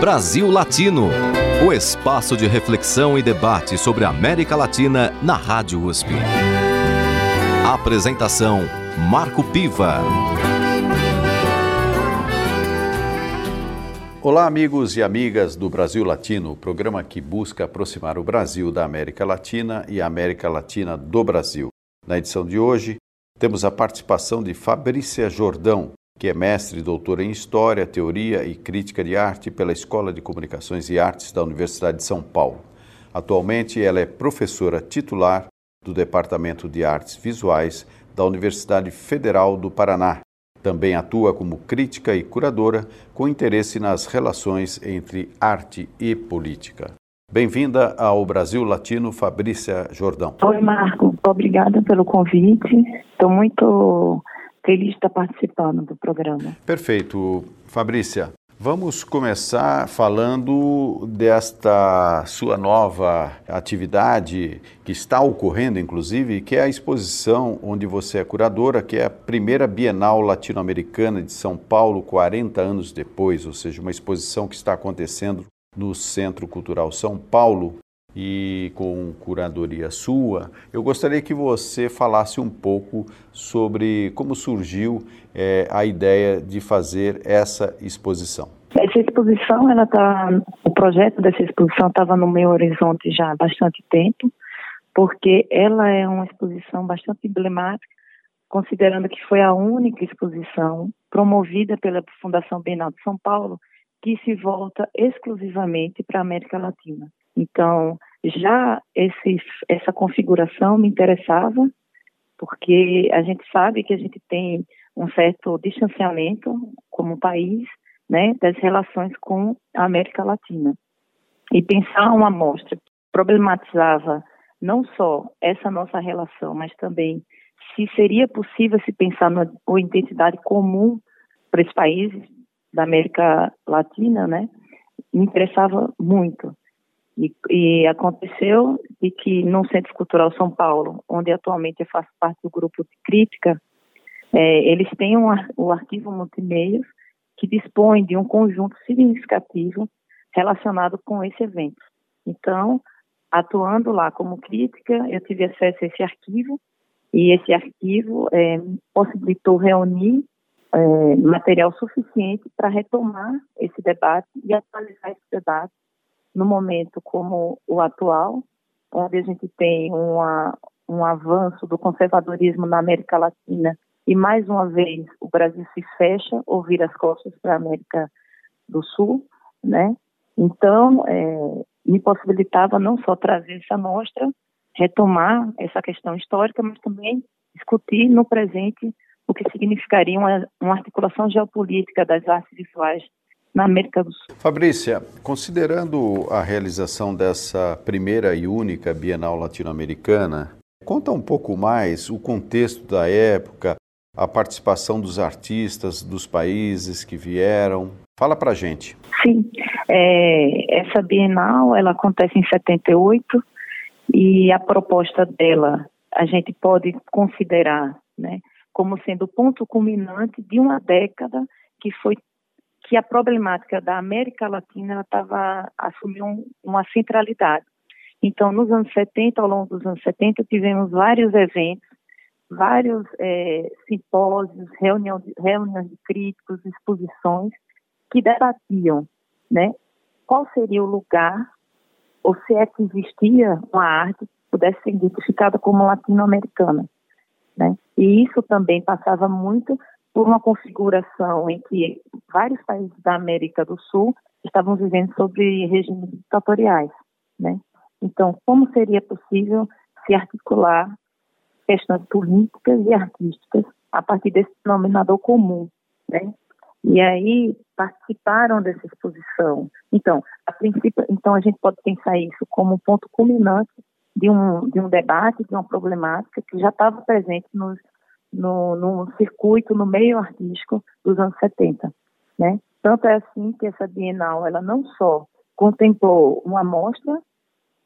Brasil Latino, o espaço de reflexão e debate sobre a América Latina na Rádio USP. Apresentação Marco Piva. Olá, amigos e amigas do Brasil Latino, programa que busca aproximar o Brasil da América Latina e a América Latina do Brasil. Na edição de hoje, temos a participação de Fabrícia Jordão, que é mestre e doutora em História, Teoria e Crítica de Arte pela Escola de Comunicações e Artes da Universidade de São Paulo. Atualmente, ela é professora titular do Departamento de Artes Visuais da Universidade Federal do Paraná. Também atua como crítica e curadora, com interesse nas relações entre arte e política. Bem-vinda ao Brasil Latino, Fabrícia Jordão. Oi, Marco. Obrigada pelo convite. Estou muito feliz de estar participando do programa. Perfeito. Fabrícia, vamos começar falando desta sua nova atividade que está ocorrendo, inclusive, que é a exposição onde você é curadora, que é a primeira Bienal Latino-Americana de São Paulo, 40 anos depois, ou seja, uma exposição que está acontecendo no Centro Cultural São Paulo e com curadoria sua, eu gostaria que você falasse um pouco sobre como surgiu é, a ideia de fazer essa exposição. Essa exposição, ela tá, o projeto dessa exposição estava no meu horizonte já há bastante tempo, porque ela é uma exposição bastante emblemática, considerando que foi a única exposição promovida pela Fundação Bienal de São Paulo que se volta exclusivamente para a América Latina. Então, já esse, essa configuração me interessava, porque a gente sabe que a gente tem um certo distanciamento como país né, das relações com a América Latina. E pensar uma amostra que problematizava não só essa nossa relação, mas também se seria possível se pensar na identidade comum para esses países, da América Latina, né, me interessava muito. E, e, aconteceu de que no Centro Cultural São Paulo, onde atualmente eu faço parte do grupo de crítica, é, eles têm um, o arquivo multimeia que dispõe de um conjunto significativo relacionado com esse evento. Então, atuando lá como crítica, eu tive acesso a esse arquivo e esse arquivo é, possibilitou reunir é, material suficiente para retomar esse debate e atualizar esse debate no momento como o atual, onde a gente tem uma, um avanço do conservadorismo na América Latina e mais uma vez o Brasil se fecha ou vira as costas para a América do Sul, né? Então, é, me possibilitava não só trazer essa mostra, retomar essa questão histórica, mas também discutir no presente o que significaria uma, uma articulação geopolítica das artes visuais na América do Sul. Fabrícia, considerando a realização dessa primeira e única Bienal Latino-Americana, conta um pouco mais o contexto da época, a participação dos artistas dos países que vieram. Fala para gente. Sim, é, essa Bienal ela acontece em 78 e a proposta dela a gente pode considerar, né, como sendo o ponto culminante de uma década que foi que a problemática da América Latina estava assumiu um, uma centralidade. Então, nos anos 70, ao longo dos anos 70, tivemos vários eventos, vários é, simpósios, reuniões, reuniões de críticos, exposições que debatiam, né, qual seria o lugar ou se é que existia uma arte que pudesse ser identificada como latino-americana. Né? E isso também passava muito por uma configuração em que vários países da América do Sul estavam vivendo sobre regimes ditatoriais. Né? Então, como seria possível se articular questões políticas e artísticas a partir desse denominador comum, né? E aí participaram dessa exposição. Então, a princípio, então a gente pode pensar isso como um ponto culminante de um, de um debate, de uma problemática que já estava presente no, no, no circuito, no meio artístico dos anos 70, né? Tanto é assim que essa Bienal, ela não só contemplou uma amostra,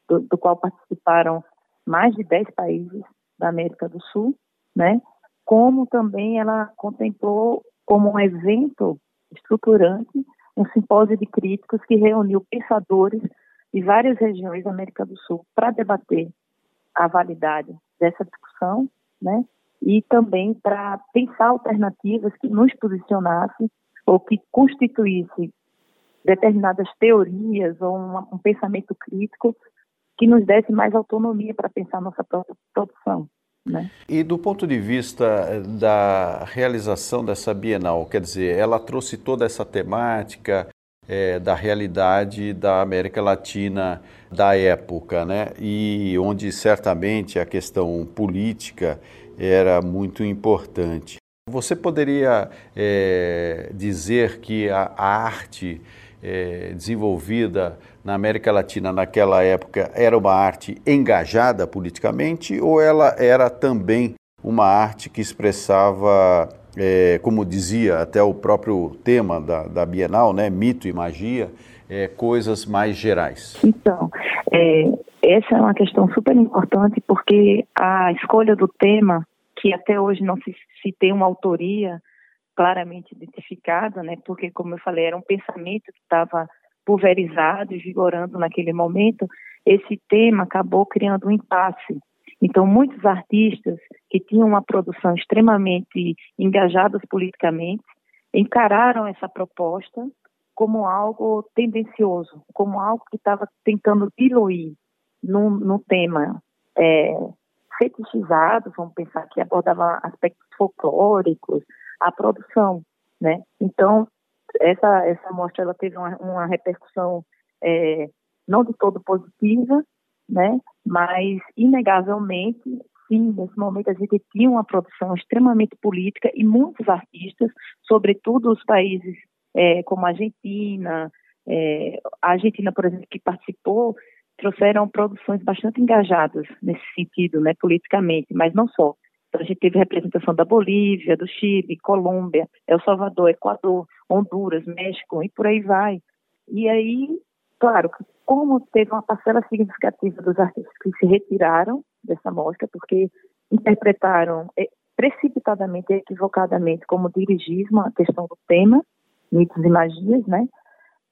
do, do qual participaram mais de 10 países da América do Sul, né? Como também ela contemplou como um evento estruturante um simpósio de críticos que reuniu pensadores de várias regiões da América do Sul para debater a validade dessa discussão, né? E também para pensar alternativas que nos posicionassem ou que constituísse determinadas teorias ou um, um pensamento crítico que nos desse mais autonomia para pensar nossa própria produção. Né? E do ponto de vista eh, da realização dessa Bienal, quer dizer, ela trouxe toda essa temática é, da realidade da América Latina da época, né? E onde certamente a questão política era muito importante. Você poderia é, dizer que a, a arte é, desenvolvida na América Latina naquela época era uma arte engajada politicamente ou ela era também uma arte que expressava, é, como dizia até o próprio tema da, da Bienal, né, mito e magia, é, coisas mais gerais? Então, é, essa é uma questão super importante porque a escolha do tema, que até hoje não se, se tem uma autoria, claramente identificada, né? Porque, como eu falei, era um pensamento que estava pulverizado e vigorando naquele momento. Esse tema acabou criando um impasse. Então, muitos artistas que tinham uma produção extremamente engajados politicamente encararam essa proposta como algo tendencioso, como algo que estava tentando diluir no tema é, fetichizado, vamos pensar que abordava aspectos folclóricos, a produção, né? Então, essa, essa amostra ela teve uma, uma repercussão é, não de todo positiva, né? Mas, inegavelmente, sim, nesse momento a gente tinha uma produção extremamente política e muitos artistas, sobretudo os países é, como a Argentina, é, a Argentina, por exemplo, que participou, trouxeram produções bastante engajadas nesse sentido, né, politicamente, mas não só. Então, a gente teve representação da Bolívia, do Chile, Colômbia, El Salvador, Equador, Honduras, México e por aí vai. E aí, claro, como teve uma parcela significativa dos artistas que se retiraram dessa mostra, porque interpretaram é, precipitadamente e equivocadamente como dirigismo a questão do tema, mitos e magias, né?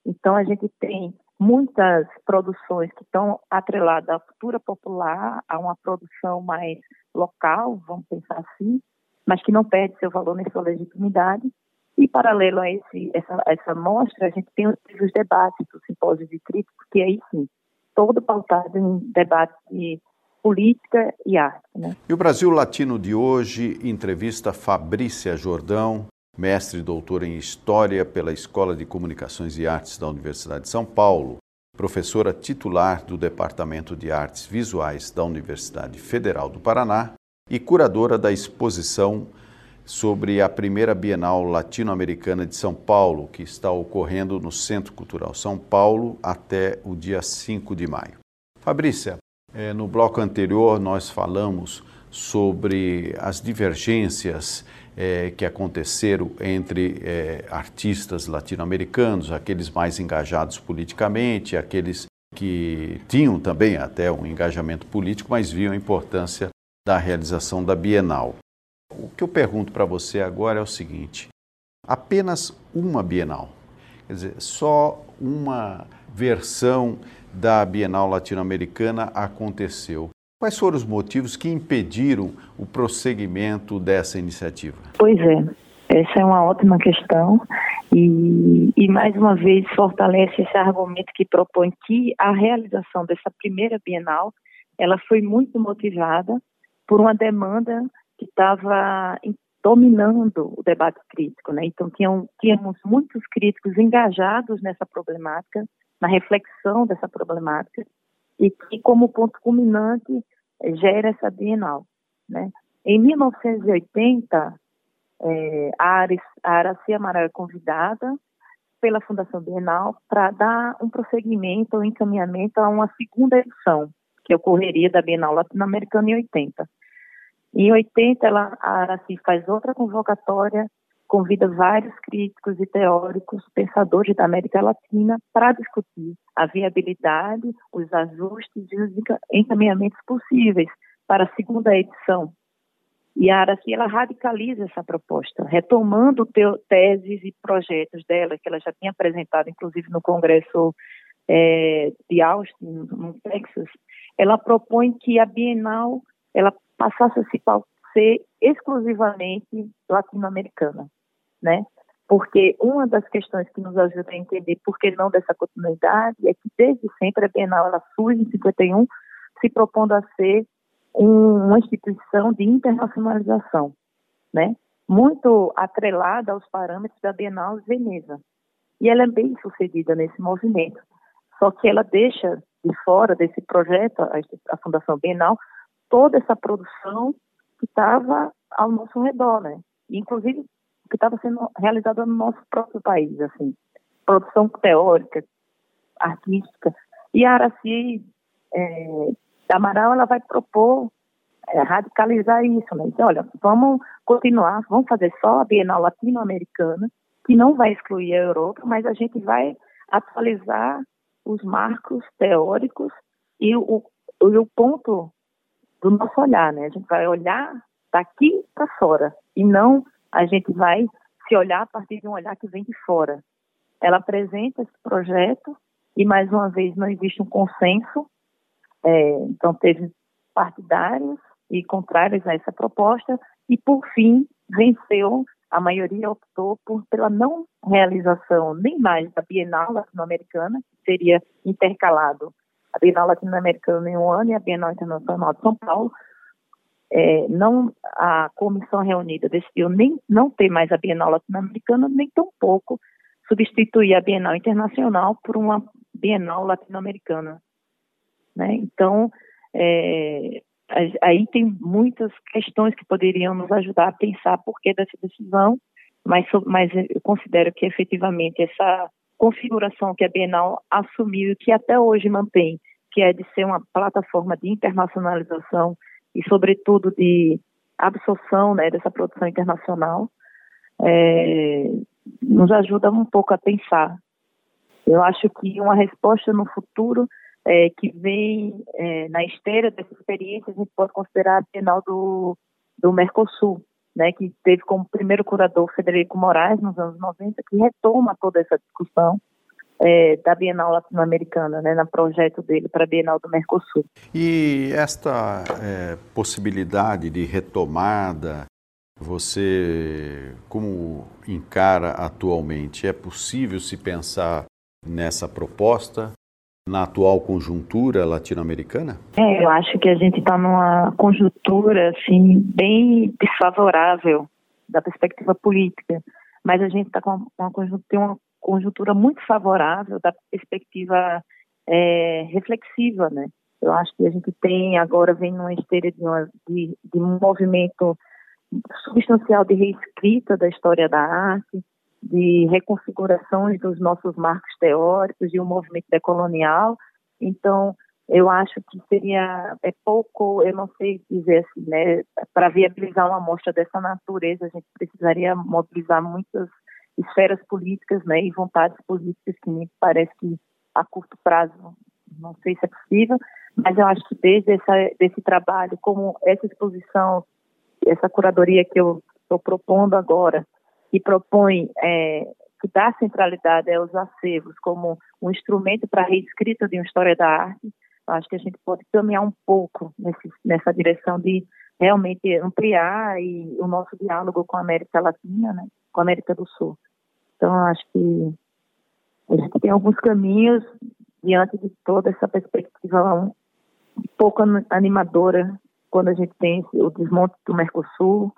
Então a gente tem muitas produções que estão atreladas à cultura popular, a uma produção mais local, vamos pensar assim, mas que não perde seu valor nem sua legitimidade. E, paralelo a esse, essa, essa mostra, a gente tem os, os debates do simpósio de crítico, que aí sim, todo pautado em debate de política e arte. Né? E o Brasil Latino de hoje entrevista Fabrícia Jordão, mestre e doutora em História pela Escola de Comunicações e Artes da Universidade de São Paulo, professora titular do Departamento de Artes Visuais da Universidade Federal do Paraná e curadora da exposição sobre a primeira Bienal Latino-Americana de São Paulo, que está ocorrendo no Centro Cultural São Paulo até o dia 5 de maio. Fabrícia, eh, no bloco anterior nós falamos sobre as divergências é, que aconteceram entre é, artistas latino-americanos, aqueles mais engajados politicamente, aqueles que tinham também até um engajamento político, mas viam a importância da realização da Bienal. O que eu pergunto para você agora é o seguinte: apenas uma Bienal, quer dizer, só uma versão da Bienal Latino-Americana aconteceu. Quais foram os motivos que impediram o prosseguimento dessa iniciativa? Pois é, essa é uma ótima questão e, e, mais uma vez fortalece esse argumento que propõe que a realização dessa primeira Bienal ela foi muito motivada por uma demanda que estava dominando o debate crítico, né? Então tinham, tínhamos muitos críticos engajados nessa problemática, na reflexão dessa problemática e que como ponto culminante gera essa Bienal. Né? Em 1980, é, a Araci Amaral é convidada pela Fundação Bienal para dar um prosseguimento, um encaminhamento a uma segunda edição, que ocorreria da Bienal Latino-Americana em 80. Em 80, ela, a Araci faz outra convocatória, convida vários críticos e teóricos, pensadores da América Latina, para discutir a viabilidade, os ajustes e os encaminhamentos possíveis para a segunda edição. E a Araci, ela radicaliza essa proposta, retomando teses e projetos dela, que ela já tinha apresentado, inclusive no Congresso é, de Austin, no Texas, ela propõe que a Bienal ela passasse a se ser exclusivamente latino-americana, né? Porque uma das questões que nos ajuda a entender por que não dessa continuidade é que desde sempre a Bienal ela surge em 51 se propondo a ser um, uma instituição de internacionalização, né? Muito atrelada aos parâmetros da Bienal de Veneza. E ela é bem sucedida nesse movimento. Só que ela deixa de fora desse projeto, a, a Fundação Bienal, toda essa produção que estava ao nosso redor, né? Inclusive que estava sendo realizada no nosso próprio país, assim, produção teórica, artística. E a Araci é, Amaral ela vai propor é, radicalizar isso, né? Então, olha, vamos continuar, vamos fazer só a Bienal Latino-Americana, que não vai excluir a Europa, mas a gente vai atualizar os marcos teóricos e o, o, ponto do nosso olhar, né? A gente vai olhar daqui para fora e não a gente vai se olhar a partir de um olhar que vem de fora. Ela apresenta esse projeto e mais uma vez não existe um consenso. É, então teve partidários e contrários a essa proposta e por fim venceu a maioria optou por, pela não realização nem mais da Bienal Latino-Americana, que seria intercalado a Bienal Latino-Americana em um ano e a Bienal Internacional de São Paulo. É, não a comissão reunida decidiu nem não ter mais a Bienal Latino-Americana, nem tampouco substituir a Bienal Internacional por uma Bienal Latino-Americana. Né? Então, é, aí tem muitas questões que poderiam nos ajudar a pensar por que dessa decisão, mas, mas eu considero que efetivamente essa configuração que a Bienal assumiu e que até hoje mantém, que é de ser uma plataforma de internacionalização e, sobretudo, de absorção né, dessa produção internacional, é, nos ajuda um pouco a pensar. Eu acho que uma resposta no futuro é, que vem é, na esteira dessa experiência, a gente pode considerar a Bienal do, do Mercosul, né, que teve como primeiro curador Federico Moraes nos anos 90, que retoma toda essa discussão é, da Bienal Latino-Americana, né, no projeto dele para a Bienal do Mercosul. E esta é, possibilidade de retomada, você como encara atualmente? É possível se pensar nessa proposta? na atual conjuntura latino-americana? É, eu acho que a gente está numa conjuntura assim bem desfavorável da perspectiva política, mas a gente está com uma conjuntura, tem uma conjuntura muito favorável da perspectiva é, reflexiva, né? Eu acho que a gente tem agora vem numa esteira de, uma, de, de um movimento substancial de reescrita da história da arte, de reconfigurações dos nossos marcos teóricos e o movimento decolonial. Então, eu acho que seria é pouco, eu não sei dizer assim, né, para viabilizar uma amostra dessa natureza, a gente precisaria mobilizar muitas esferas políticas, né, e vontades políticas que me parece que a curto prazo não sei se é possível, mas eu acho que desde essa, desse trabalho, como essa exposição, essa curadoria que eu estou propondo agora, que propõe é, que dá centralidade aos acervos como um instrumento para a reescrita de uma história da arte, acho que a gente pode caminhar um pouco nesse, nessa direção de realmente ampliar e, o nosso diálogo com a América Latina, né, com a América do Sul. Então, acho que a gente tem alguns caminhos diante de toda essa perspectiva um pouco animadora quando a gente tem o desmonte do Mercosul,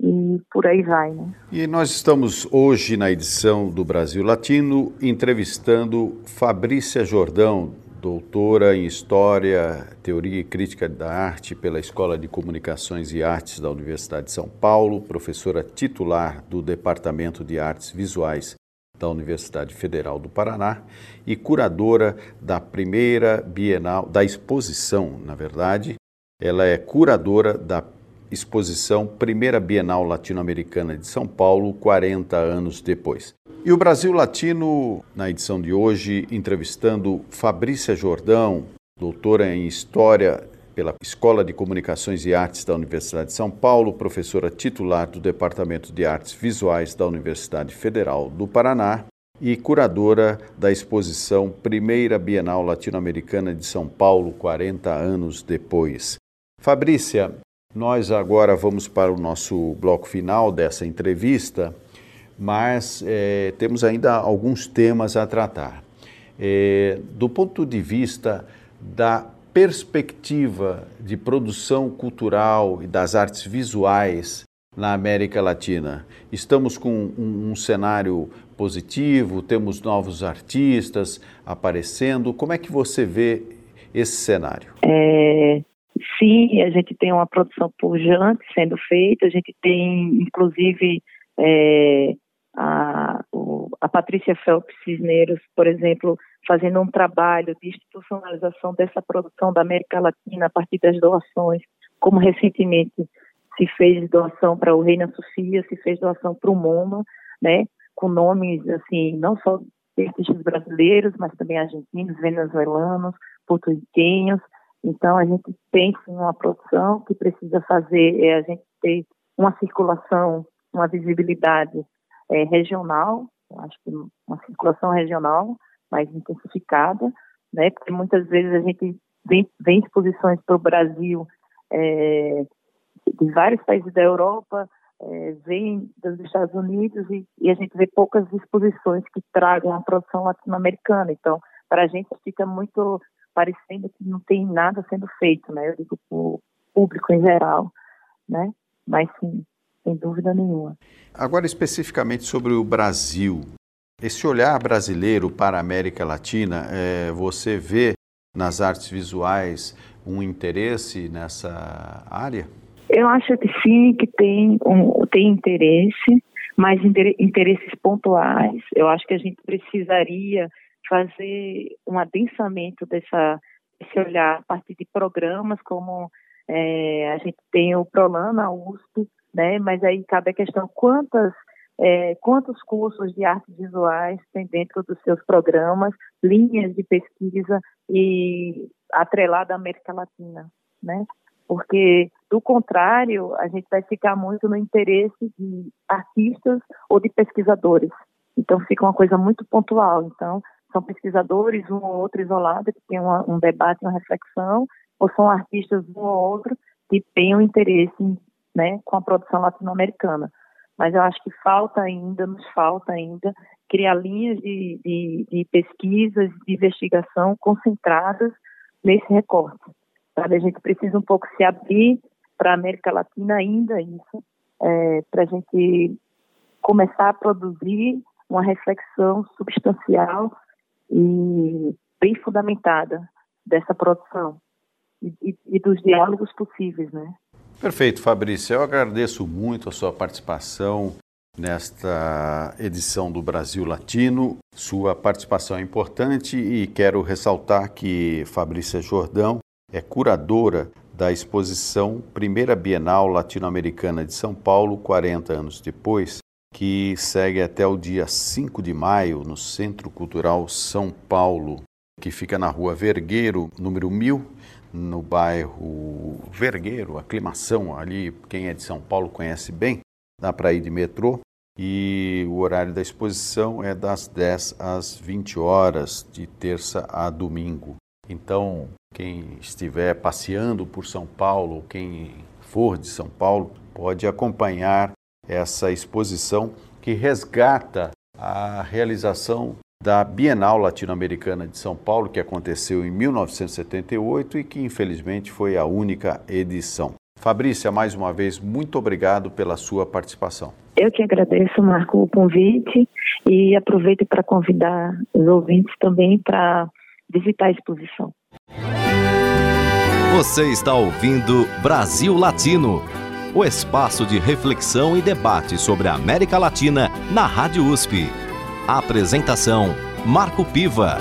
e por aí vai. Né? E nós estamos hoje na edição do Brasil Latino entrevistando Fabrícia Jordão, doutora em História, Teoria e Crítica da Arte pela Escola de Comunicações e Artes da Universidade de São Paulo, professora titular do Departamento de Artes Visuais da Universidade Federal do Paraná e curadora da primeira Bienal, da exposição, na verdade. Ela é curadora da exposição Primeira Bienal Latino-Americana de São Paulo, 40 anos depois. E o Brasil Latino, na edição de hoje, entrevistando Fabrícia Jordão, doutora em História pela Escola de Comunicações e Artes da Universidade de São Paulo, professora titular do Departamento de Artes Visuais da Universidade Federal do Paraná e curadora da exposição Primeira Bienal Latino-Americana de São Paulo, 40 anos depois. Fabrícia, nós agora vamos para o nosso bloco final dessa entrevista, mas é, temos ainda alguns temas a tratar. É, do ponto de vista da perspectiva de produção cultural e das artes visuais na América Latina, estamos com um, um cenário positivo, temos novos artistas aparecendo. Como é que você vê esse cenário? É, sim, a gente tem uma produção pujante sendo feita, a gente tem, inclusive, é, a, o, a Patrícia Phelps Cisneros, por exemplo, fazendo um trabalho de institucionalização dessa produção da América Latina a partir das doações, como recentemente se fez doação para o Reina Sofia, se fez doação para o MoMA, né? com nomes, assim, não só artistas brasileiros, mas também argentinos, venezuelanos, porto-riquenhos. Então, a gente tem sim, uma produção que precisa fazer, é a gente ter uma circulação, uma visibilidade é, regional, acho que uma circulação regional mais intensificada, né? Porque muitas vezes a gente vem, vem exposições para o Brasil é, de vários países da Europa, é, vem dos Estados Unidos e, e, a gente vê poucas exposições que tragam a produção latino-americana. Então, para a gente fica muito parecendo que não tem nada sendo feito, né? Eu digo para o público em geral, né? Mas sim, sem dúvida nenhuma. Agora, especificamente sobre o Brasil, esse olhar brasileiro para a América Latina, é, você vê nas artes visuais um interesse nessa área? Eu acho que sim, que tem, um, tem interesse, mas interesses pontuais. Eu acho que a gente precisaria fazer um adensamento dessa, desse olhar a partir de programas como é, a gente tem o Prolan na USP, né? Mas aí cabe a questão quantas é, quantos cursos de artes visuais tem dentro dos seus programas, linhas de pesquisa e atrelada à América Latina, né? porque, do contrário, a gente vai ficar muito no interesse de artistas ou de pesquisadores. Então, fica uma coisa muito pontual. Então, são pesquisadores, um ou outro isolado, que tem uma, um debate, uma reflexão, ou são artistas, um ou outro, que têm um interesse né, com a produção latino-americana. Mas eu acho que falta ainda, nos falta ainda, criar linhas de, de, de pesquisas, de investigação concentradas nesse recorte. Sabe? A gente precisa um pouco se abrir para a América Latina ainda isso, é, para a gente começar a produzir uma reflexão substancial e bem fundamentada dessa produção e, e, dos diálogos possíveis, né? Perfeito, Fabrício. Eu agradeço muito a sua participação nesta edição do Brasil Latino. Sua participação é importante e quero ressaltar que Fabrícia Jordão é curadora da exposição Primeira Bienal Latino-Americana de São Paulo, 40 anos depois, que segue até o dia 5 de maio no Centro Cultural São Paulo, que fica na rua Vergueiro, número 1000, no bairro Vergueiro, Aclimação, ali quem é de São Paulo conhece bem, dá para ir de metrô. E o horário da exposição é das 10 às 20 horas, de terça a domingo. Então, quem estiver passeando por São Paulo, quem for de São Paulo, pode acompanhar essa exposição que resgata a realização da Bienal Latino-Americana de São Paulo, que aconteceu em 1978 e que infelizmente foi a única edição. Fabrícia, mais uma vez, muito obrigado pela sua participação. Eu que agradeço, Marco, o convite e aproveito para convidar os ouvintes também para visitar a exposição. Você está ouvindo Brasil Latino, o espaço de reflexão e debate sobre a América Latina na Rádio USP. Apresentação: Marco Piva.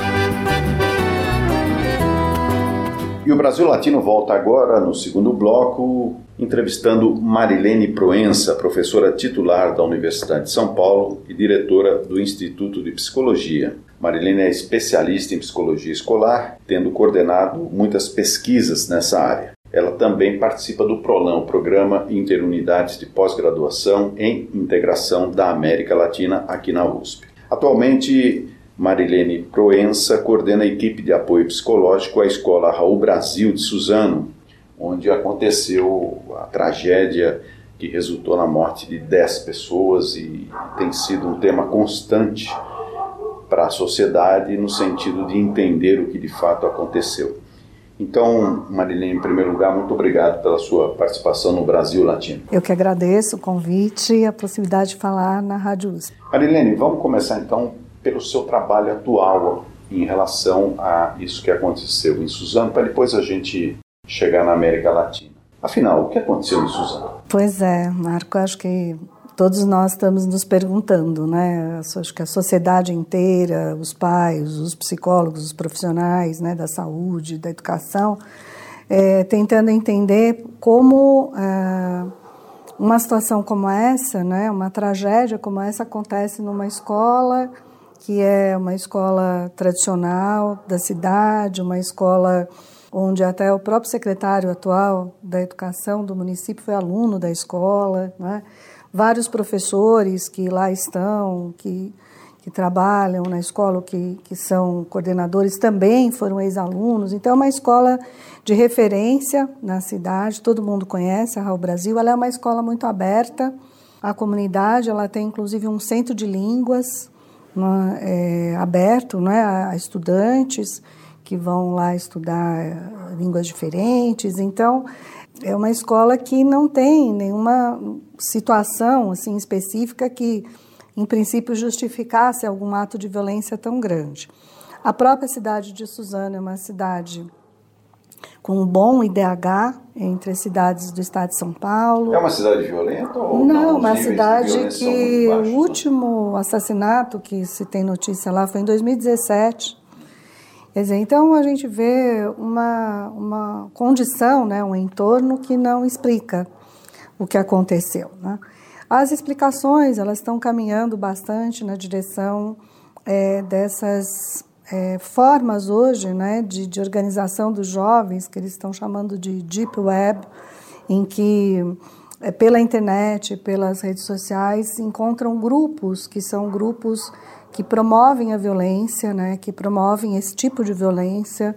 E o Brasil Latino volta agora no segundo bloco, entrevistando Marilene Proença, professora titular da Universidade de São Paulo e diretora do Instituto de Psicologia. Marilene é especialista em psicologia escolar, tendo coordenado muitas pesquisas nessa área. Ela também participa do PROLAN, o Programa Interunidades de Pós-Graduação em Integração da América Latina, aqui na USP. Atualmente, Marilene Proença coordena a equipe de apoio psicológico à Escola Raul Brasil de Suzano, onde aconteceu a tragédia que resultou na morte de 10 pessoas e tem sido um tema constante para a sociedade no sentido de entender o que de fato aconteceu. Então, Marilene, em primeiro lugar, muito obrigado pela sua participação no Brasil Latino. Eu que agradeço o convite e a possibilidade de falar na Rádio USP. Marilene, vamos começar então pelo seu trabalho atual em relação a isso que aconteceu em Suzano, para depois a gente chegar na América Latina. Afinal, o que aconteceu em Suzano? Pois é, Marco, acho que todos nós estamos nos perguntando, né? Acho que a sociedade inteira, os pais, os psicólogos, os profissionais, né, da saúde, da educação, é, tentando entender como é, uma situação como essa, né, uma tragédia como essa acontece numa escola que é uma escola tradicional da cidade, uma escola onde até o próprio secretário atual da educação do município foi aluno da escola, né? Vários professores que lá estão, que, que trabalham na escola, que, que são coordenadores, também foram ex-alunos. Então, é uma escola de referência na cidade, todo mundo conhece a Raul Brasil. Ela é uma escola muito aberta à comunidade, ela tem inclusive um centro de línguas né, é, aberto né, a estudantes que vão lá estudar eh, línguas diferentes. Então, é uma escola que não tem nenhuma situação assim específica que, em princípio, justificasse algum ato de violência tão grande. A própria cidade de Suzano é uma cidade com um bom IDH entre as cidades do estado de São Paulo. É uma cidade violenta ou não? Não, uma cidade que baixos, o né? último assassinato que se tem notícia lá foi em 2017 Quer dizer, então a gente vê uma, uma condição, né, um entorno que não explica o que aconteceu. Né? As explicações elas estão caminhando bastante na direção é, dessas é, formas hoje né, de, de organização dos jovens, que eles estão chamando de Deep Web, em que é, pela internet, pelas redes sociais, encontram grupos que são grupos que promovem a violência, né, que promovem esse tipo de violência,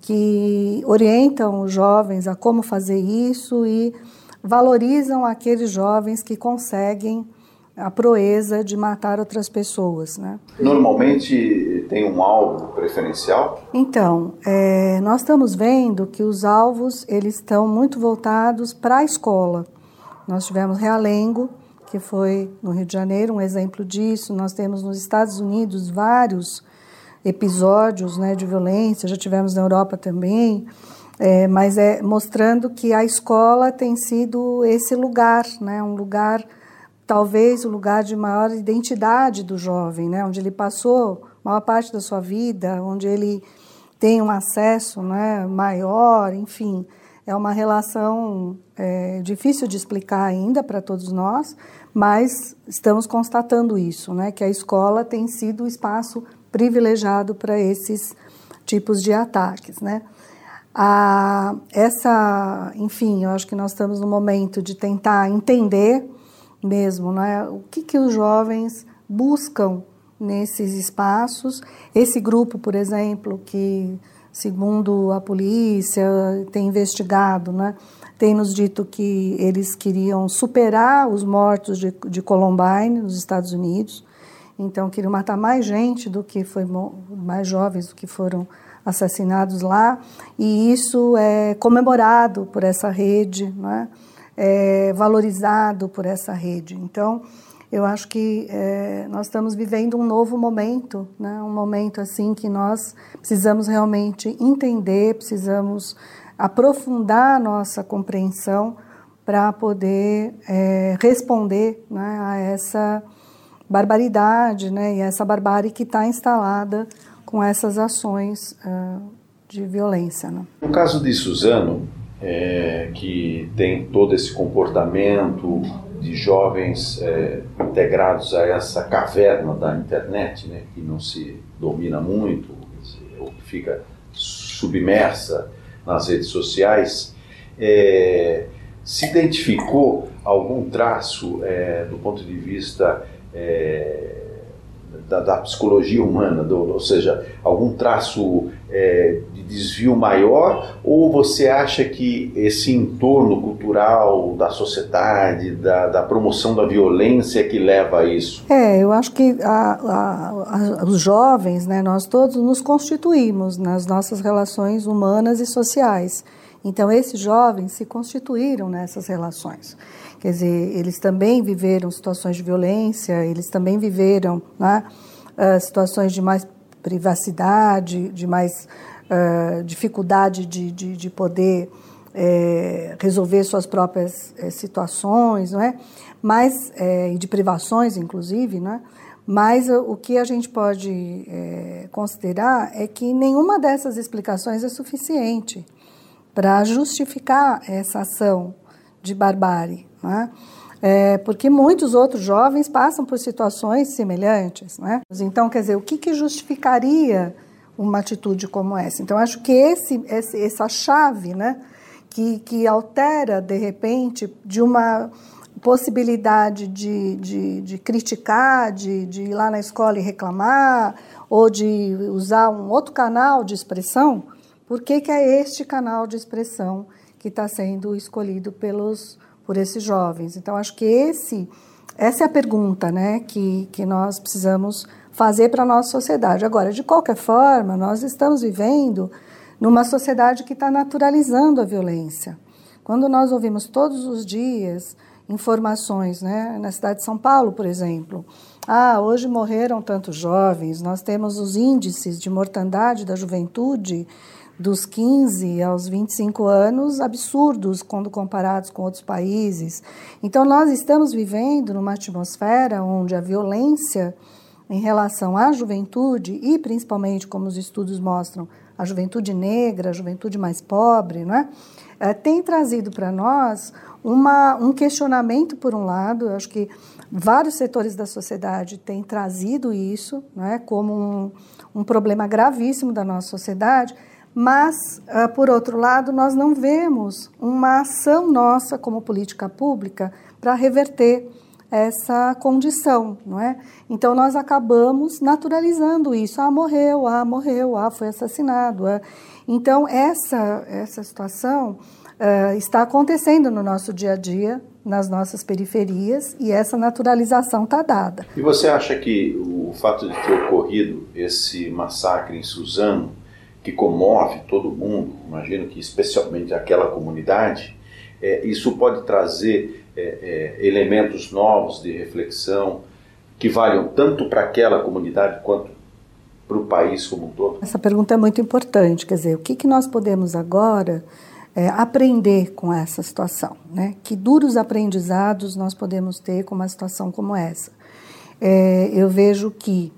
que orientam os jovens a como fazer isso e valorizam aqueles jovens que conseguem a proeza de matar outras pessoas. Né? Normalmente tem um alvo preferencial? Então, é, nós estamos vendo que os alvos eles estão muito voltados para a escola. Nós tivemos Realengo, que foi no Rio de Janeiro, um exemplo disso. Nós temos nos Estados Unidos vários episódios né, de violência, já tivemos na Europa também, é, mas é mostrando que a escola tem sido esse lugar, né, um lugar, talvez o lugar de maior identidade do jovem, né, onde ele passou maior parte da sua vida, onde ele tem um acesso né, maior, enfim é uma relação é, difícil de explicar ainda para todos nós, mas estamos constatando isso, né, que a escola tem sido o espaço privilegiado para esses tipos de ataques, né. A, essa, enfim, eu acho que nós estamos no momento de tentar entender mesmo, né, o que que os jovens buscam nesses espaços. Esse grupo, por exemplo, que segundo a polícia tem investigado, né, tem nos dito que eles queriam superar os mortos de, de Columbine nos Estados Unidos, então queriam matar mais gente do que foi mais jovens do que foram assassinados lá, e isso é comemorado por essa rede, né, é valorizado por essa rede. Então eu acho que é, nós estamos vivendo um novo momento, né? um momento assim que nós precisamos realmente entender, precisamos aprofundar a nossa compreensão para poder é, responder né, a essa barbaridade né, e essa barbárie que está instalada com essas ações uh, de violência. Né? No caso de Suzano, é, que tem todo esse comportamento de jovens é, integrados a essa caverna da internet, né, que não se domina muito, ou que fica submersa nas redes sociais, é, se identificou algum traço é, do ponto de vista é, da, da, psicologia humana, do, ou seja, algum traço é, desvio maior, ou você acha que esse entorno cultural da sociedade, da, da promoção da violência que leva a isso? É, eu acho que a, a, a, os jovens, né, nós todos nos constituímos nas nossas relações humanas e sociais. Então, esses jovens se constituíram nessas relações. Quer dizer, eles também viveram situações de violência, eles também viveram né, uh, situações de mais privacidade, de mais uh, dificuldade de, de, de poder é, resolver suas próprias é, situações, não é? Mas, é, de privações, inclusive, não é? Mas o que a gente pode considerar é que nenhuma dessas explicações é suficiente para justificar essa ação de barbárie. Né? É, porque muitos outros jovens passam por situações semelhantes. Né? Então, quer dizer, o que, que justificaria uma atitude como essa? Então, acho que esse, esse, essa chave né, que, que altera, de repente, de uma possibilidade de, de, de criticar, de, de ir lá na escola e reclamar, ou de usar um outro canal de expressão, por que, que é este canal de expressão que está sendo escolhido pelos, por esses jovens? Então, acho que esse, essa é a pergunta né, que, que nós precisamos fazer para a nossa sociedade. Agora, de qualquer forma, nós estamos vivendo numa sociedade que está naturalizando a violência. Quando nós ouvimos todos os dias informações, né, na cidade de São Paulo, por exemplo, ah, hoje morreram tantos jovens, nós temos os índices de mortandade da juventude dos 15 aos 25 anos absurdos quando comparados com outros países. Então, nós estamos vivendo numa atmosfera onde a violência em relação à juventude, e principalmente, como os estudos mostram, a juventude negra, a juventude mais pobre, né, é, tem trazido para nós uma, um questionamento, por um lado, eu acho que vários setores da sociedade têm trazido isso né, como um, um problema gravíssimo da nossa sociedade, mas, uh, por outro lado, nós não vemos uma ação nossa como política pública para reverter essa condição, não é? Então nós acabamos naturalizando isso. Ah, morreu, ah, morreu, ah, foi assassinado. Ah. Então essa essa situação uh, está acontecendo no nosso dia a dia, nas nossas periferias e essa naturalização está dada. E você acha que o fato de ter ocorrido esse massacre em Suzano que comove todo mundo, imagino que especialmente aquela comunidade, é, isso pode trazer é, é, elementos novos de reflexão que valham tanto para aquela comunidade quanto para o país como um todo? Essa pergunta é muito importante, quer dizer, o que, que nós podemos agora é, aprender com essa situação? Né? Que duros aprendizados nós podemos ter com uma situação como essa? É, eu vejo que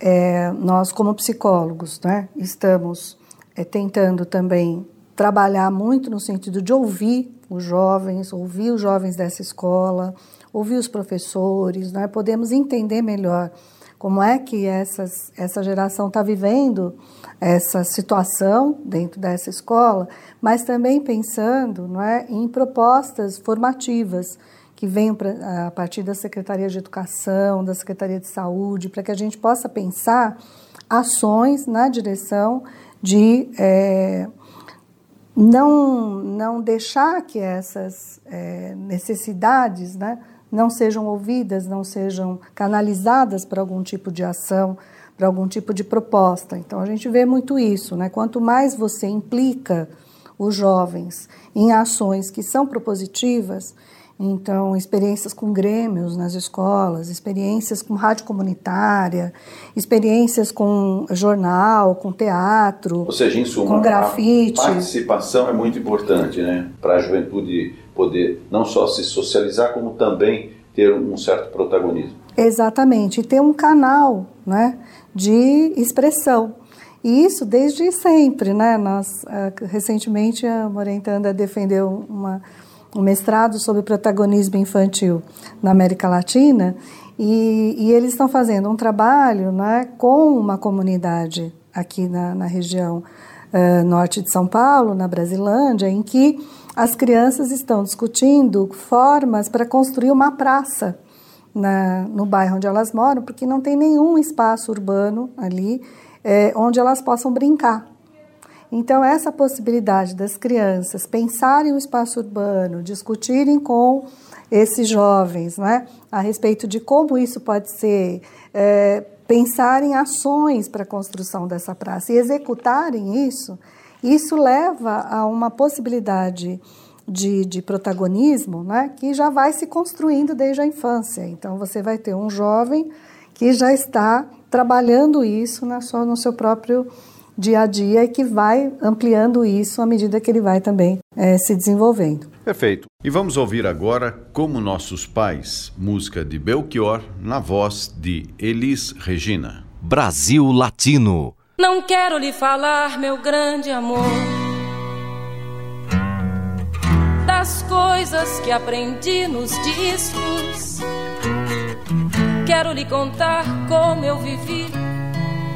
é, nós, como psicólogos, né, estamos é, tentando também trabalhar muito no sentido de ouvir os jovens, ouvir os jovens dessa escola, ouvir os professores, né, podemos entender melhor como é que essas, essa geração está vivendo essa situação dentro dessa escola, mas também pensando não é, em propostas formativas que venham a partir da Secretaria de Educação, da Secretaria de Saúde, para que a gente possa pensar ações na direção de é, não, não deixar que essas é, necessidades né, não sejam ouvidas, não sejam canalizadas para algum tipo de ação, para algum tipo de proposta. Então a gente vê muito isso, né? Quanto mais você implica os jovens em ações que são propositivas, então, experiências com grêmios nas escolas, experiências com rádio comunitária, experiências com jornal, com teatro, Ou seja, em suma, com grafite. A participação é muito importante, né? Para a juventude poder não só se socializar, como também ter um certo protagonismo. Exatamente, e ter um canal né, de expressão. E isso desde sempre, né? Nós, uh, recentemente, a Morentanda defendeu uma um mestrado sobre protagonismo infantil na América Latina, e, e eles estão fazendo um trabalho né, com uma comunidade aqui na, na região uh, norte de São Paulo, na Brasilândia, em que as crianças estão discutindo formas para construir uma praça na, no bairro onde elas moram, porque não tem nenhum espaço urbano ali é, onde elas possam brincar. Então, essa possibilidade das crianças pensarem o espaço urbano, discutirem com esses jovens né, a respeito de como isso pode ser, é, pensarem ações para a construção dessa praça e executarem isso, isso leva a uma possibilidade de, de protagonismo né, que já vai se construindo desde a infância. Então, você vai ter um jovem que já está trabalhando isso na sua, no seu próprio dia a dia e que vai ampliando isso à medida que ele vai também é, se desenvolvendo. Perfeito. E vamos ouvir agora Como Nossos Pais, música de Belchior, na voz de Elis Regina. Brasil Latino. Não quero lhe falar, meu grande amor, das coisas que aprendi nos discos. Quero lhe contar como eu vivi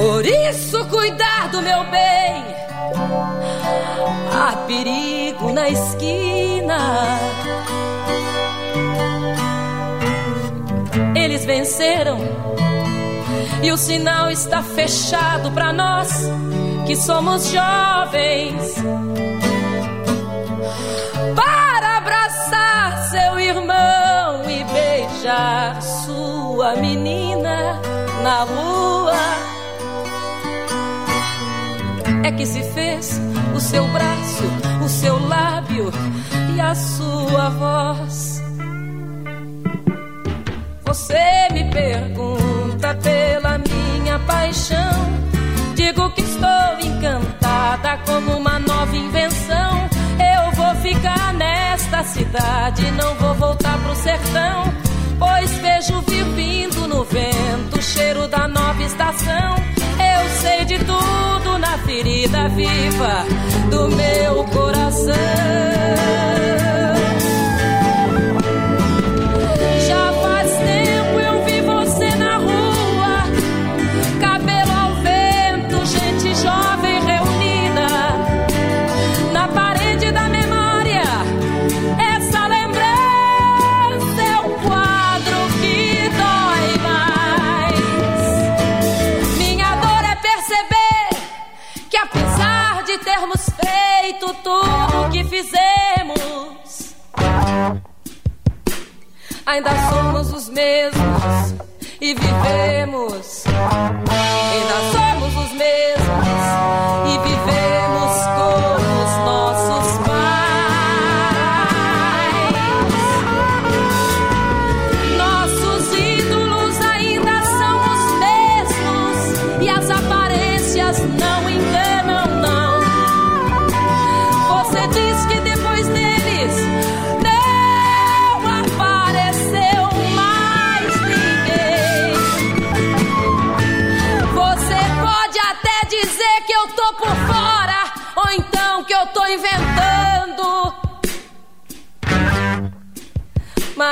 Por isso, cuidar do meu bem. Há perigo na esquina. Eles venceram e o sinal está fechado para nós que somos jovens. Para abraçar seu irmão e beijar sua menina na rua é que se fez o seu braço, o seu lábio e a sua voz. Você me pergunta pela minha paixão. Digo que estou encantada como uma nova invenção. Eu vou ficar nesta cidade, não vou voltar pro sertão. Pois vejo vir vindo no vento o cheiro da nova estação. Ferida viva do meu coração. Ainda somos os mesmos e vivemos.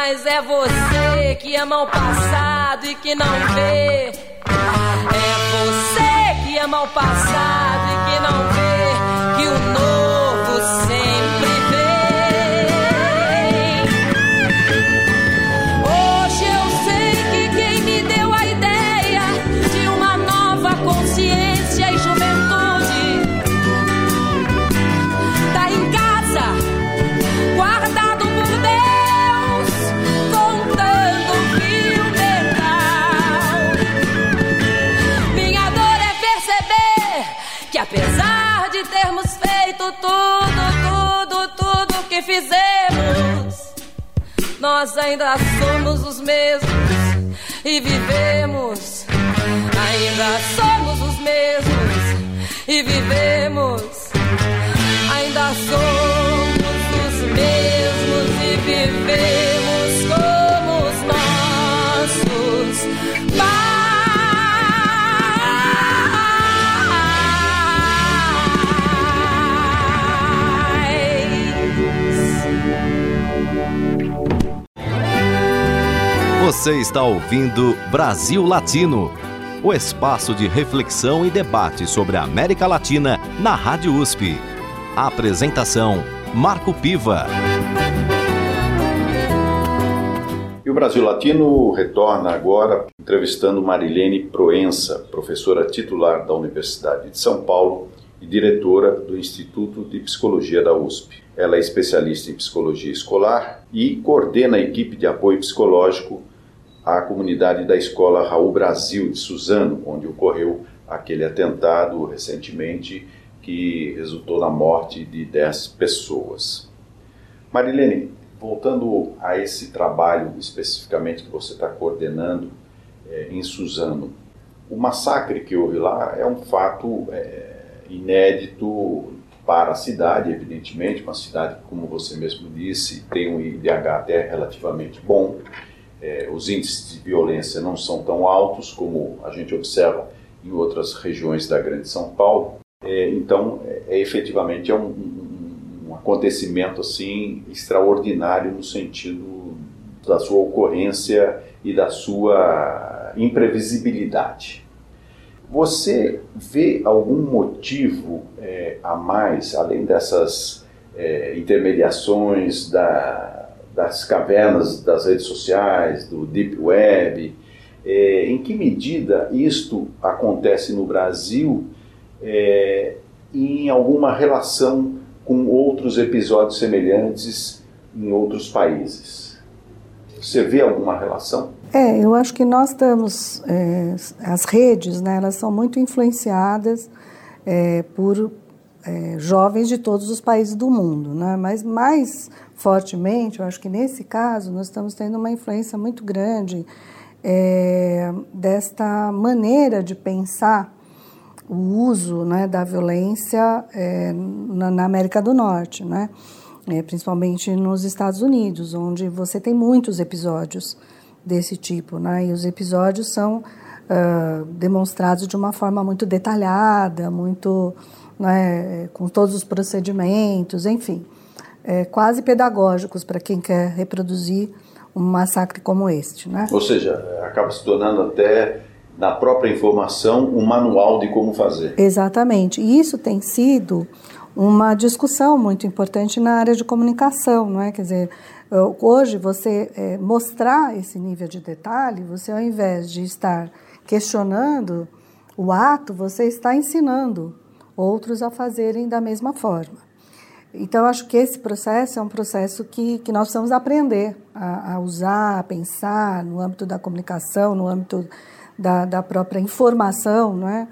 Mas é você que ama o passado e que não vê. É você que ama o passado e que não vê que o novo sempre vem. Nós ainda somos os mesmos e vivemos. Ainda somos os mesmos e vivemos. Ainda somos. Você está ouvindo Brasil Latino, o espaço de reflexão e debate sobre a América Latina na Rádio USP. A apresentação Marco Piva. E o Brasil Latino retorna agora entrevistando Marilene Proença, professora titular da Universidade de São Paulo e diretora do Instituto de Psicologia da USP. Ela é especialista em psicologia escolar e coordena a equipe de apoio psicológico à comunidade da Escola Raul Brasil de Suzano, onde ocorreu aquele atentado recentemente que resultou na morte de 10 pessoas. Marilene, voltando a esse trabalho especificamente que você está coordenando é, em Suzano, o massacre que houve lá é um fato é, inédito para a cidade, evidentemente, uma cidade que, como você mesmo disse, tem um IDH até relativamente bom. É, os índices de violência não são tão altos como a gente observa em outras regiões da Grande São Paulo. É, então, é, é efetivamente é um, um, um acontecimento assim extraordinário no sentido da sua ocorrência e da sua imprevisibilidade. Você vê algum motivo é, a mais, além dessas é, intermediações da, das cavernas das redes sociais, do Deep Web? É, em que medida isto acontece no Brasil é, em alguma relação com outros episódios semelhantes em outros países? Você vê alguma relação? É, eu acho que nós estamos, é, as redes, né, elas são muito influenciadas é, por é, jovens de todos os países do mundo, né, mas mais fortemente, eu acho que nesse caso, nós estamos tendo uma influência muito grande é, desta maneira de pensar o uso né, da violência é, na, na, América do Norte, né, é, principalmente nos Estados Unidos, onde você tem muitos episódios desse tipo, né? E os episódios são uh, demonstrados de uma forma muito detalhada, muito, né, com todos os procedimentos, enfim, é, quase pedagógicos para quem quer reproduzir um massacre como este, né? Ou seja, acaba se tornando até na própria informação um manual de como fazer. Exatamente. E isso tem sido uma discussão muito importante na área de comunicação, não é? Quer dizer, Hoje, você é, mostrar esse nível de detalhe, você ao invés de estar questionando o ato, você está ensinando outros a fazerem da mesma forma. Então, acho que esse processo é um processo que, que nós precisamos aprender a, a usar, a pensar no âmbito da comunicação, no âmbito da, da própria informação, não é?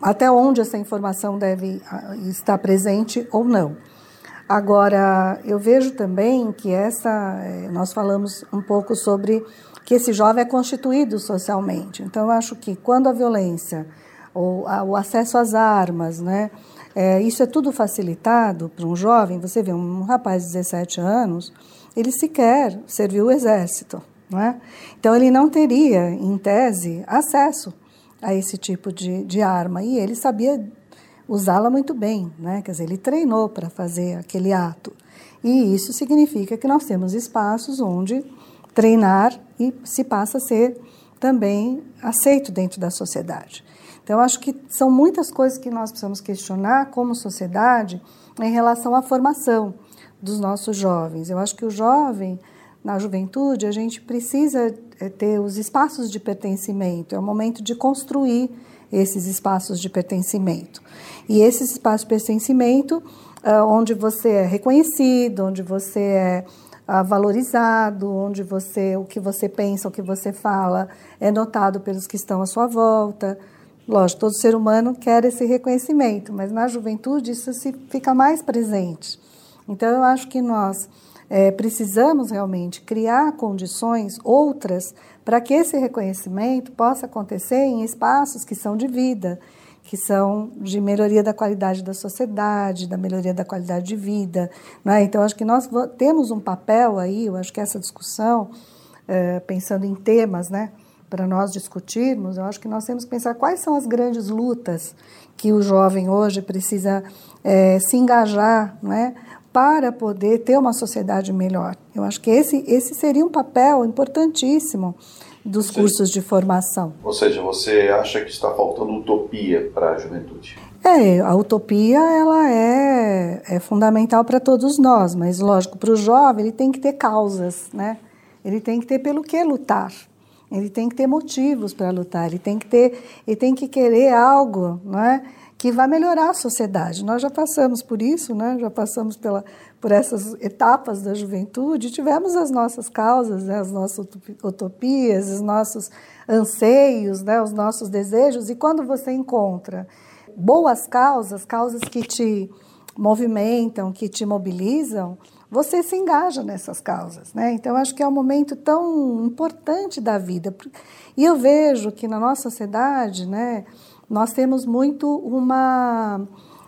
até onde essa informação deve estar presente ou não. Agora, eu vejo também que essa, eh, nós falamos um pouco sobre que esse jovem é constituído socialmente. Então, eu acho que quando a violência ou o acesso às armas, né, é, isso é tudo facilitado para um jovem. Você vê um rapaz de 17 anos, ele sequer serviu o exército, não é? Então, ele não teria, em tese, acesso a esse tipo de, de arma. E ele sabia usá-la muito bem, né? Quer dizer, ele treinou para fazer aquele ato. E isso significa que nós temos espaços onde treinar e se passa a ser também aceito dentro da sociedade. Então, acho que são muitas coisas que nós precisamos questionar como sociedade em relação à formação dos nossos jovens. Eu acho que o jovem, na juventude, a gente precisa eh, ter os espaços de pertencimento, é o momento de construir esses espaços de pertencimento. E esses espaços de pertencimento, uh, onde você é reconhecido, onde você é uh, valorizado, onde você o que você pensa, o que você fala é notado pelos que estão à sua volta. Lógico, todo ser humano quer esse reconhecimento, mas na juventude isso se fica mais presente. Então eu acho que nós é, precisamos realmente criar condições outras para que esse reconhecimento possa acontecer em espaços que são de vida, que são de melhoria da qualidade da sociedade, da melhoria da qualidade de vida. Né? Então, acho que nós temos um papel aí, eu acho que essa discussão, é, pensando em temas, né, para nós discutirmos, eu acho que nós temos que pensar quais são as grandes lutas que o jovem hoje precisa é, se engajar, né, para poder ter uma sociedade melhor. Eu acho que esse, esse seria um papel importantíssimo dos cursos de formação. Ou seja, você acha que está faltando utopia para a juventude? É, a utopia ela é, é fundamental para todos nós, mas lógico, para o jovem ele tem que ter causas, né? Ele tem que ter pelo que lutar. Ele tem que ter motivos para lutar, ele tem que ter, ele tem que querer algo, não é? que vai melhorar a sociedade. Nós já passamos por isso, né? já passamos pela, por essas etapas da juventude, tivemos as nossas causas, né? as nossas utopias, os nossos anseios, né? os nossos desejos, e quando você encontra boas causas, causas que te movimentam, que te mobilizam, você se engaja nessas causas, né? Então acho que é um momento tão importante da vida. E eu vejo que na nossa sociedade, né, nós temos muito uma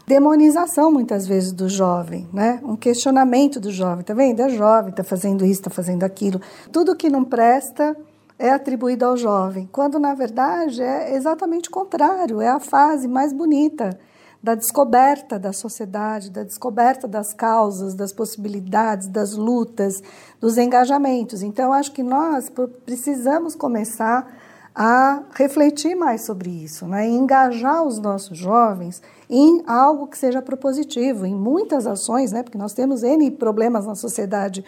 demonização muitas vezes do jovem, né? Um questionamento do jovem, tá vendo? É jovem, tá fazendo isso, tá fazendo aquilo. Tudo que não presta é atribuído ao jovem, quando na verdade é exatamente o contrário, é a fase mais bonita da descoberta da sociedade, da descoberta das causas, das possibilidades, das lutas, dos engajamentos. Então acho que nós precisamos começar a refletir mais sobre isso, né? e engajar os nossos jovens em algo que seja propositivo, em muitas ações, né? porque nós temos N problemas na sociedade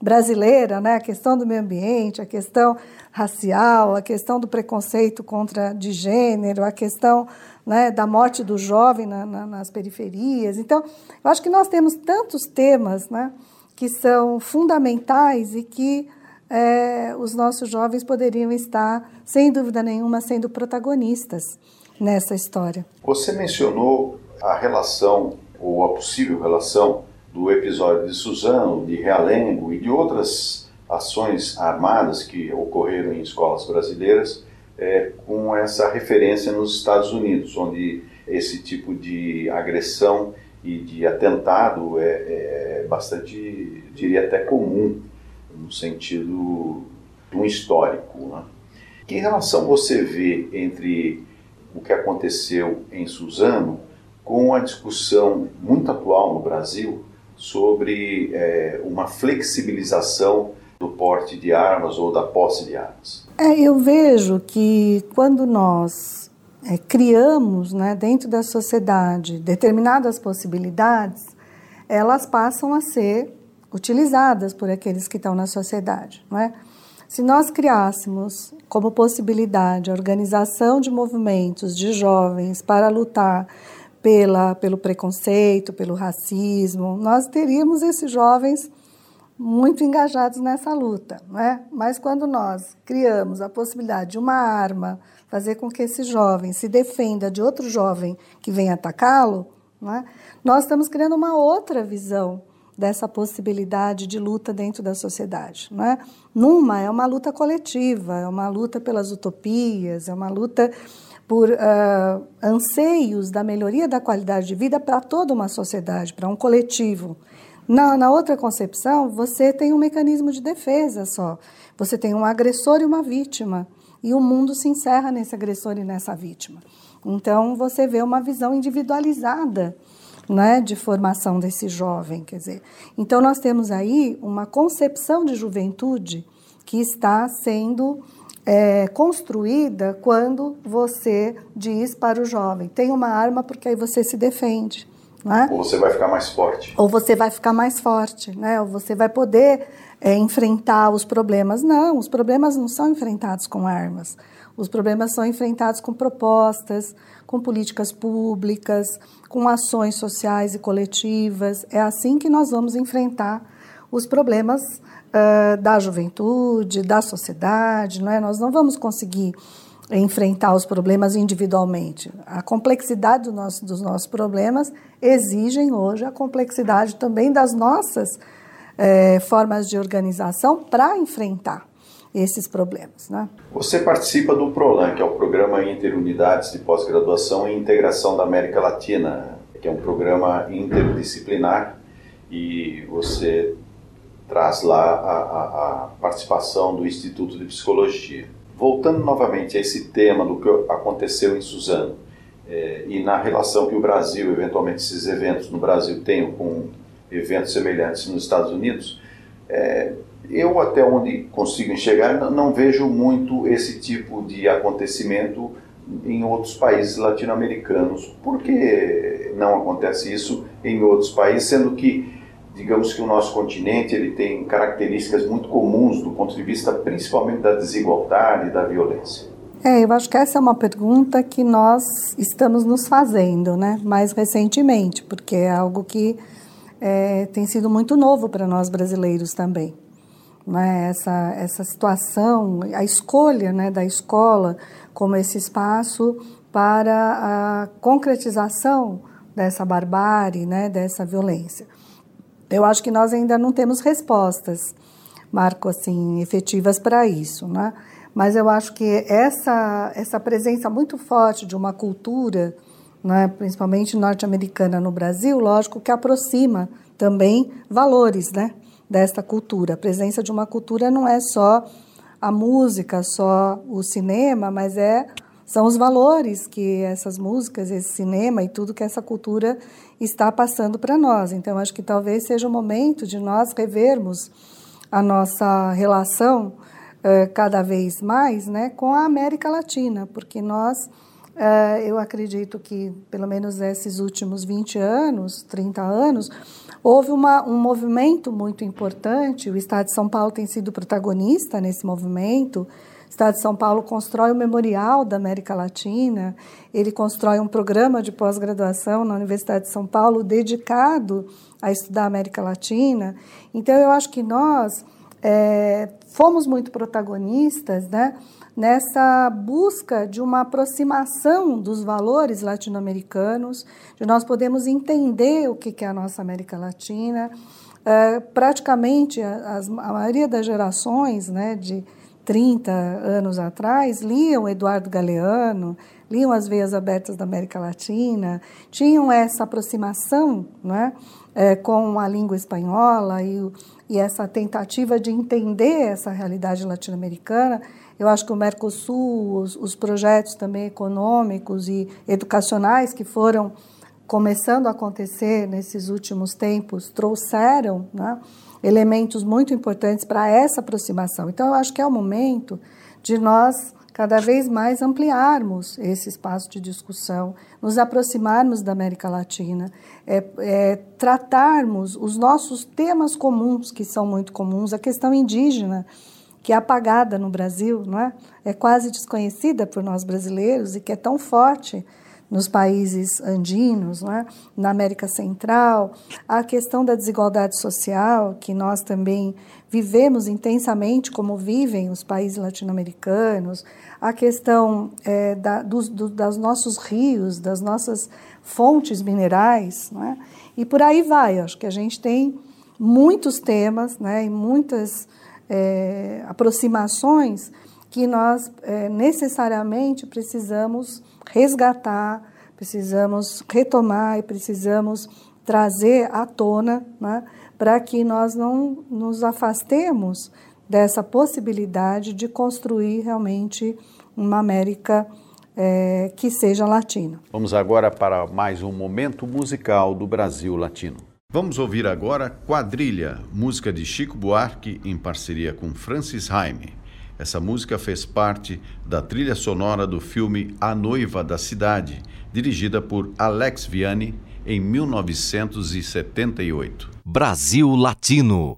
brasileira, né? a questão do meio ambiente, a questão racial, a questão do preconceito contra de gênero, a questão né, da morte do jovem na, na, nas periferias. Então, eu acho que nós temos tantos temas né, que são fundamentais e que é, os nossos jovens poderiam estar, sem dúvida nenhuma, sendo protagonistas nessa história. Você mencionou a relação, ou a possível relação, do episódio de Suzano, de Realengo e de outras ações armadas que ocorreram em escolas brasileiras, é, com essa referência nos Estados Unidos, onde esse tipo de agressão e de atentado é, é bastante, diria até comum no sentido de um histórico. Né? Que relação você vê entre o que aconteceu em Suzano com a discussão muito atual no Brasil sobre é, uma flexibilização do porte de armas ou da posse de armas? É, eu vejo que quando nós é, criamos né, dentro da sociedade determinadas possibilidades, elas passam a ser utilizadas por aqueles que estão na sociedade, não é? Se nós criássemos como possibilidade a organização de movimentos de jovens para lutar pela, pelo preconceito, pelo racismo, nós teríamos esses jovens muito engajados nessa luta, não é? Mas quando nós criamos a possibilidade de uma arma fazer com que esse jovem se defenda de outro jovem que vem atacá-lo, é? nós estamos criando uma outra visão dessa possibilidade de luta dentro da sociedade. Não é? Numa é uma luta coletiva, é uma luta pelas utopias, é uma luta por uh, anseios da melhoria da qualidade de vida para toda uma sociedade, para um coletivo. Na, na outra concepção, você tem um mecanismo de defesa só. Você tem um agressor e uma vítima. E o mundo se encerra nesse agressor e nessa vítima. Então, você vê uma visão individualizada né, de formação desse jovem, quer dizer. Então nós temos aí uma concepção de juventude que está sendo é, construída quando você diz para o jovem: tem uma arma porque aí você se defende. Né? Ou você vai ficar mais forte. Ou você vai ficar mais forte, né? Ou você vai poder é, enfrentar os problemas. Não, os problemas não são enfrentados com armas. Os problemas são enfrentados com propostas, com políticas públicas, com ações sociais e coletivas. É assim que nós vamos enfrentar os problemas uh, da juventude, da sociedade. Não é? Nós não vamos conseguir enfrentar os problemas individualmente. A complexidade do nosso, dos nossos problemas exigem hoje a complexidade também das nossas eh, formas de organização para enfrentar esses problemas. Né? Você participa do PROLAN, que é o Programa Interunidades de Pós-Graduação e Integração da América Latina, que é um programa interdisciplinar e você traz lá a, a, a participação do Instituto de Psicologia. Voltando novamente a esse tema do que aconteceu em Suzano, é, e na relação que o Brasil, eventualmente esses eventos no Brasil tenham com eventos semelhantes nos Estados Unidos, é, eu até onde consigo enxergar não, vejo muito esse tipo de acontecimento em outros países latino-americanos. Por que não acontece isso em outros países, sendo que digamos que o nosso continente ele tem características muito comuns do ponto de vista principalmente da desigualdade e da violência? É, eu acho que essa é uma pergunta que nós estamos nos fazendo, né, mais recentemente, porque é algo que é, tem sido muito novo para nós brasileiros também. Né, essa, essa situação, a escolha né, da escola como esse espaço para a concretização dessa barbárie, né, dessa violência. Eu acho que nós ainda não temos respostas, Marco, assim, efetivas para isso, né? Mas eu acho que essa essa presença muito forte de uma cultura, né, principalmente norte-americana no Brasil, lógico que aproxima também valores, né, desta cultura. A presença de uma cultura não é só a música, só o cinema, mas é são os valores que essas músicas, esse cinema e tudo que essa cultura está passando para nós. Então, acho que talvez seja o momento de nós revermos a nossa relação eh, cada vez mais né, com a América Latina, porque nós, eh, eu acredito que, pelo menos esses últimos 20 anos, 30 anos, houve uma, um movimento muito importante, o Estado de São Paulo tem sido protagonista nesse movimento, Estado de São Paulo constrói o Memorial da América Latina, ele constrói um programa de pós-graduação na Universidade de São Paulo dedicado a estudar a América Latina. Então, eu acho que nós é, fomos muito protagonistas né, nessa busca de uma aproximação dos valores latino-americanos, de nós podemos entender o que é a nossa América Latina. É, praticamente a, a maioria das gerações né, de 30 anos atrás, liam Eduardo Galeano, liam as veias abertas da América Latina, tinham essa aproximação né, é, com a língua espanhola e, e essa tentativa de entender essa realidade latino-americana. Eu acho que o Mercosul, os, os projetos também econômicos e educacionais que foram começando a acontecer nesses últimos tempos trouxeram né, elementos muito importantes para essa aproximação. Então, eu acho que é o momento de nós cada vez mais ampliarmos esse espaço de discussão, nos aproximarmos da América Latina, é, é, tratarmos os nossos temas comuns, que são muito comuns, a questão indígena, que é apagada no Brasil, não é? é quase desconhecida por nós brasileiros e que é tão forte nos países andinos, é? na América Central, a questão da desigualdade social, que nós também vivemos intensamente, como vivem os países latino-americanos, a questão é, da, dos, do, das nossos rios, das nossas fontes minerais, é? e por aí vai. Acho que a gente tem muitos temas né, e muitas é, aproximações que nós é, necessariamente precisamos resgatar, precisamos retomar e precisamos trazer à tona, né, para que nós não nos afastemos dessa possibilidade de construir realmente uma América é, que seja latina. Vamos agora para mais um momento musical do Brasil Latino. Vamos ouvir agora Quadrilha, música de Chico Buarque em parceria com Francis Haime. Essa música fez parte da trilha sonora do filme A Noiva da Cidade, dirigida por Alex Vianney em 1978. Brasil Latino.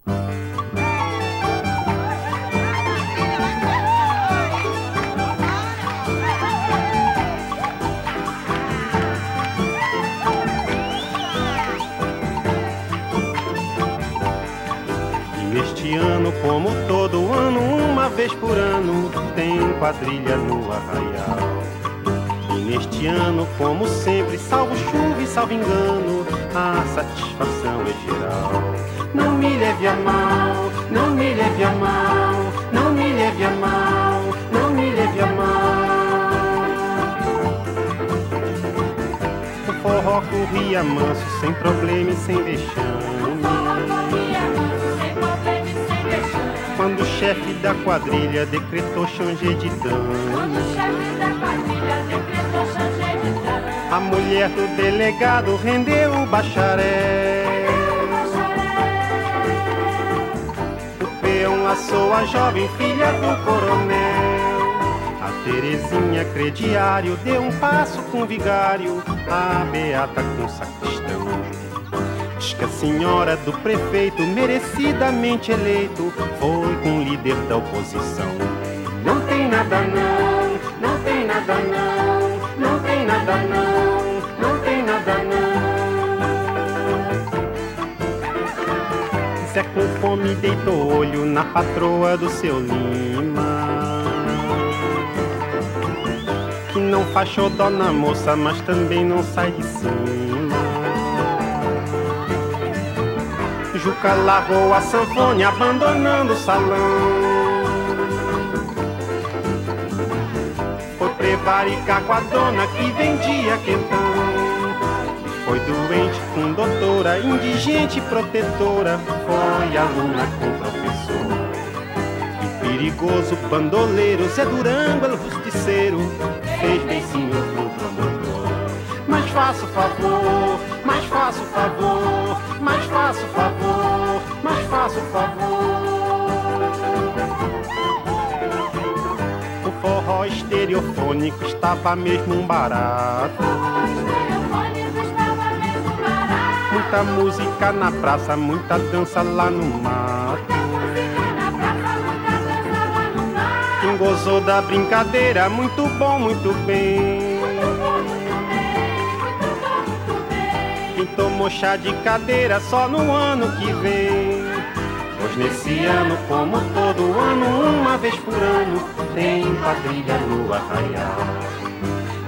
Vez por ano, tem quadrilha no arraial. E neste ano, como sempre, salvo chuva e salvo engano, a satisfação é geral. Não me leve a mal, não me leve a mal, não me leve a mal, não me leve a mal. O forró corria manso, sem problema e sem vexame. Quando o chefe da quadrilha decretou changer de dama. A mulher do delegado rendeu o bacharel. O peão laçou a jovem filha do coronel. A Terezinha crediário deu um passo com o vigário. A beata com sacristão que a senhora do prefeito, merecidamente eleito, foi com o líder da oposição. Não tem nada não, não tem nada não, não tem nada não, não tem nada não. Se é com fome deitou olho na patroa do seu Lima. Que não faz xodó na moça, mas também não sai de cima. Juca largou a sanfone abandonando o salão. Foi prevaricar com a dona que vendia quentão. Foi doente com doutora, indigente protetora. Foi aluna com professor. E perigoso bandoleiro, Zé Durango, el justiceiro. Fez beicinho pro promotor. Mas faça o favor, mas faça o favor, mas faça o favor, mas faça o favor. O forró estereofônico estava mesmo um barato. Muita música na praça, muita dança lá no mato. Quem gozou da brincadeira, muito bom, muito bem. Tomou chá de cadeira só no ano que vem. Pois nesse ano, como todo ano, uma vez por ano, tem quadrilha no arraial.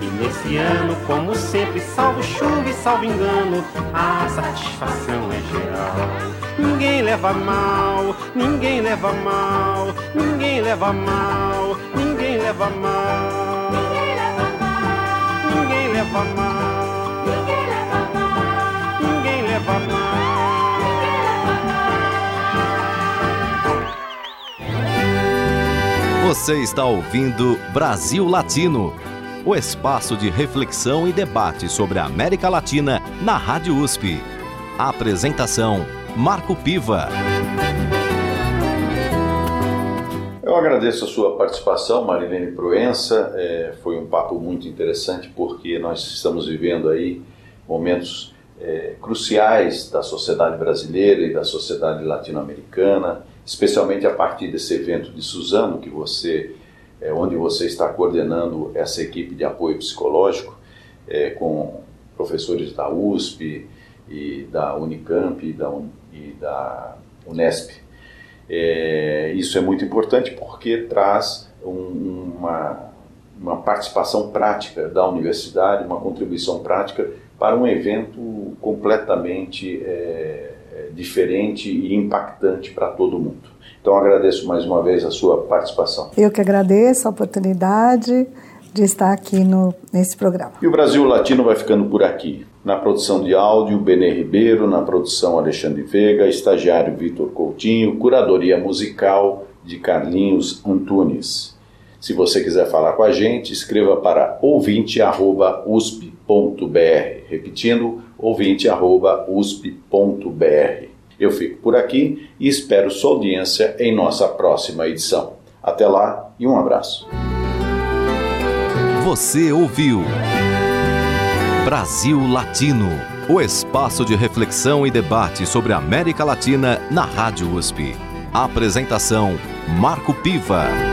E nesse ano, como sempre, salvo chuva e salvo engano, a satisfação é geral. Ninguém leva mal, ninguém leva mal, ninguém leva mal, ninguém leva mal. Ninguém leva mal, Você está ouvindo Brasil Latino, o espaço de reflexão e debate sobre a América Latina na Rádio USP. Apresentação: Marco Piva. Eu agradeço a sua participação, Marilene Proença. É, foi um papo muito interessante porque nós estamos vivendo aí momentos é, cruciais da sociedade brasileira e da sociedade latino-americana, especialmente a partir desse evento de Suzano que você, é, onde você está coordenando essa equipe de apoio psicológico é, com professores da USP e da Unicamp e da, e da Unesp. É, isso é muito importante porque traz um, uma, uma participação prática da universidade, uma contribuição prática para um evento completamente é, diferente e impactante para todo mundo. Então agradeço mais uma vez a sua participação. Eu que agradeço a oportunidade de estar aqui no, nesse programa. E o Brasil Latino vai ficando por aqui. Na produção de áudio, Benê Ribeiro, na produção Alexandre Veiga, estagiário Vitor Coutinho, curadoria musical de Carlinhos Antunes. Se você quiser falar com a gente, escreva para ouvinte.usp.br. Repetindo, ouvinte.usp.br. Eu fico por aqui e espero sua audiência em nossa próxima edição. Até lá e um abraço. Você ouviu Brasil Latino, o espaço de reflexão e debate sobre a América Latina na Rádio USP. Apresentação: Marco Piva.